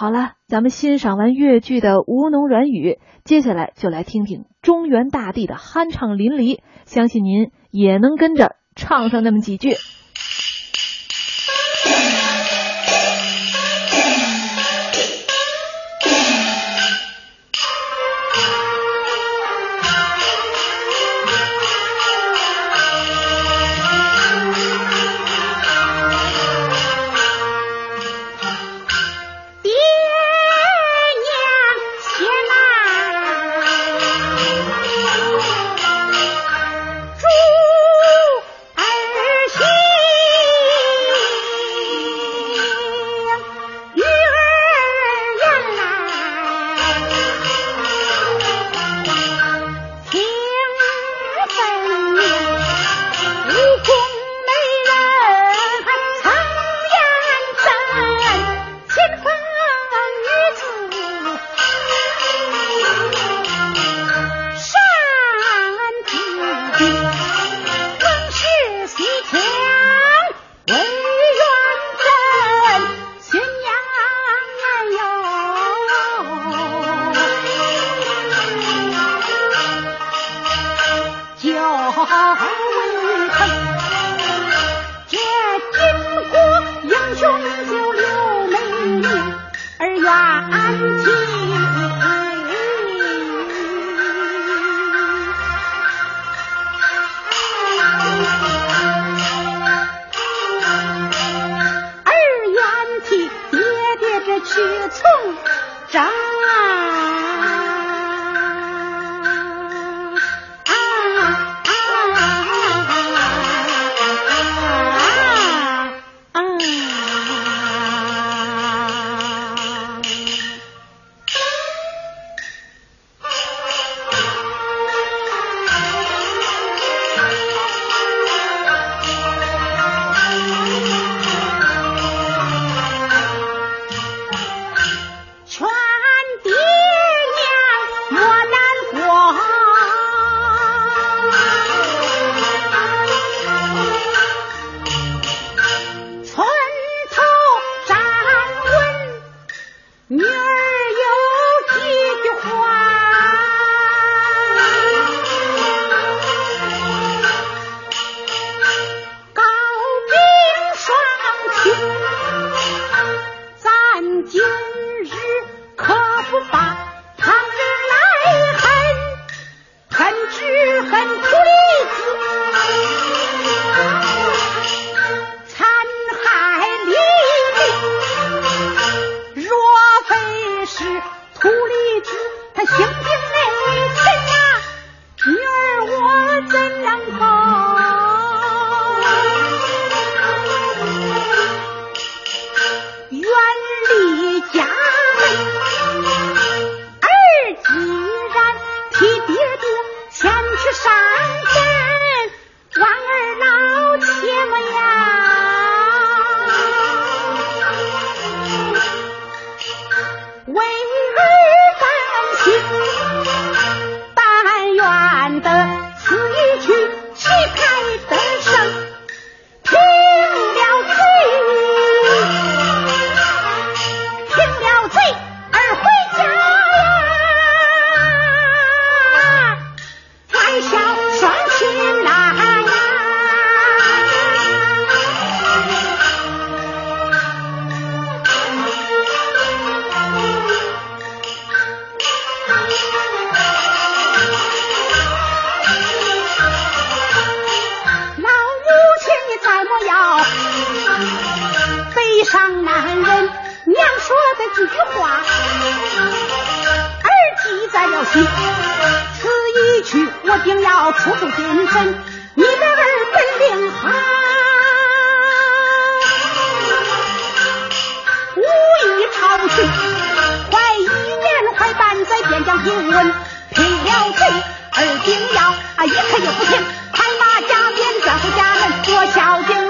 好了，咱们欣赏完越剧的吴侬软语，接下来就来听听中原大地的酣畅淋漓，相信您也能跟着唱上那么几句。晚安上天在了心，此一去我定要出出金身。你这儿本领好，武艺超群。快一年快半在边疆听闻，拼了罪而定要啊一刻也不停，快马加鞭，转回家门，做孝敬。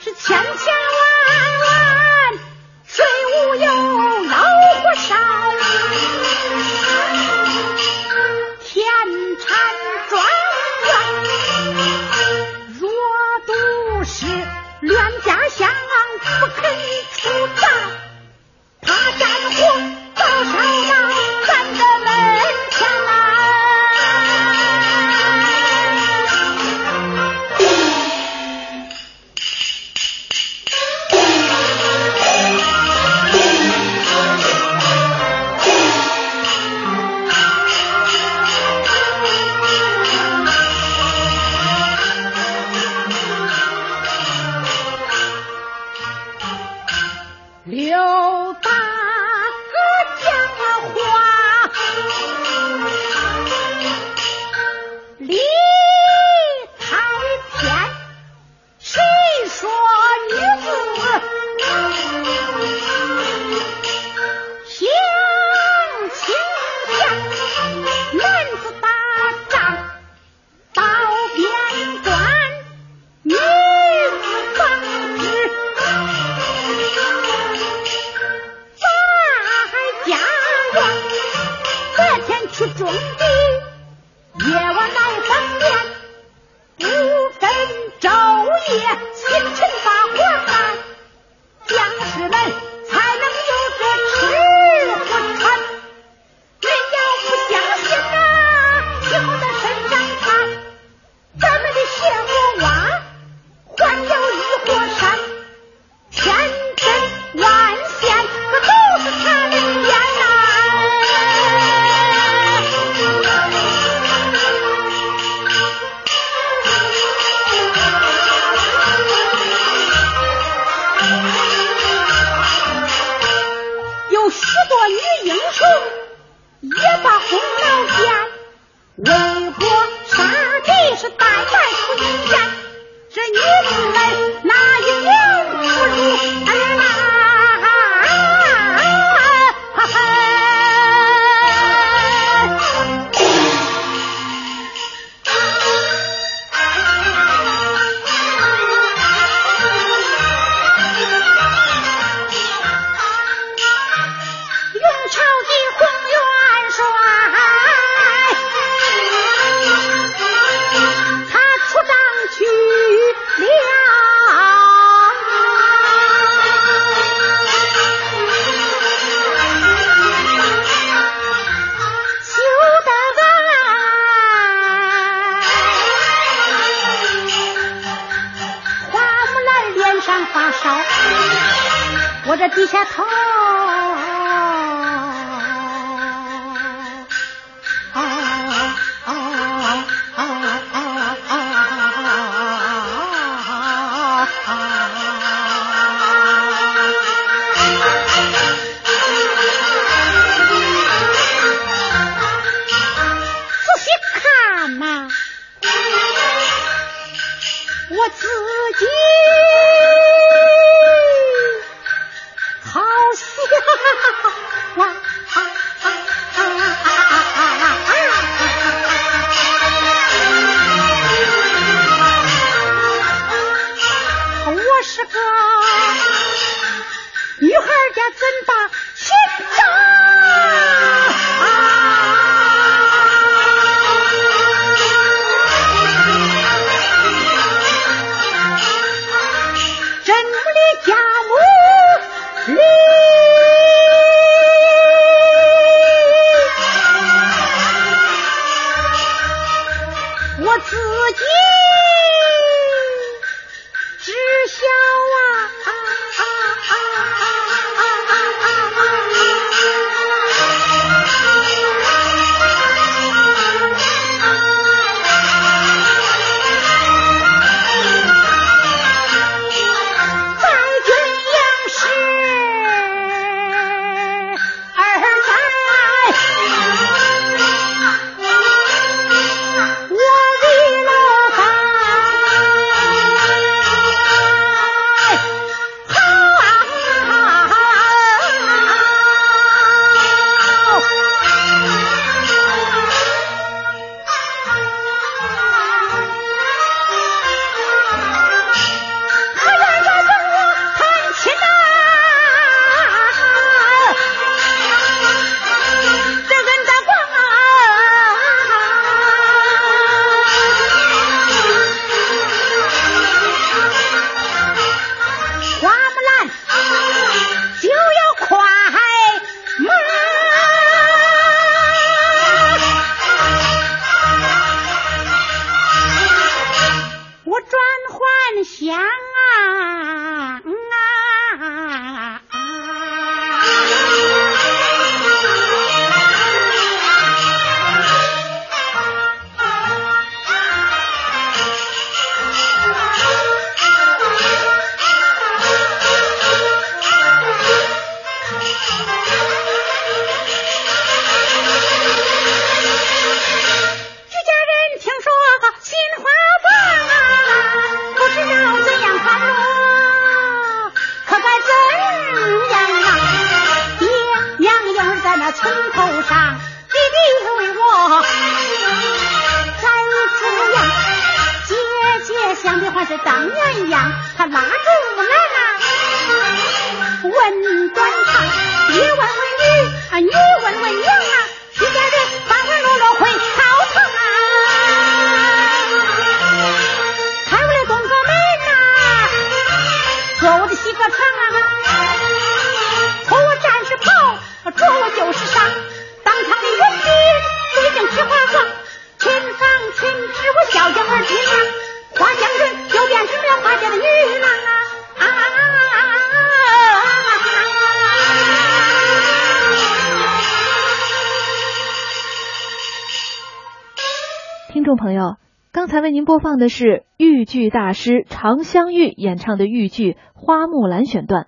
是千千万万水无忧老和少是个女孩家，怎把心扎？真母哩，假母哩！从头上弟弟为我摘竹杨姐姐想的话是当年样他拉住了那问端茶爹问问女啊女问问娘啊一家人欢欢乐乐回草堂啊开不了东阁门啊做我的西阁床刚才为您播放的是豫剧大师常香玉演唱的豫剧《花木兰》选段。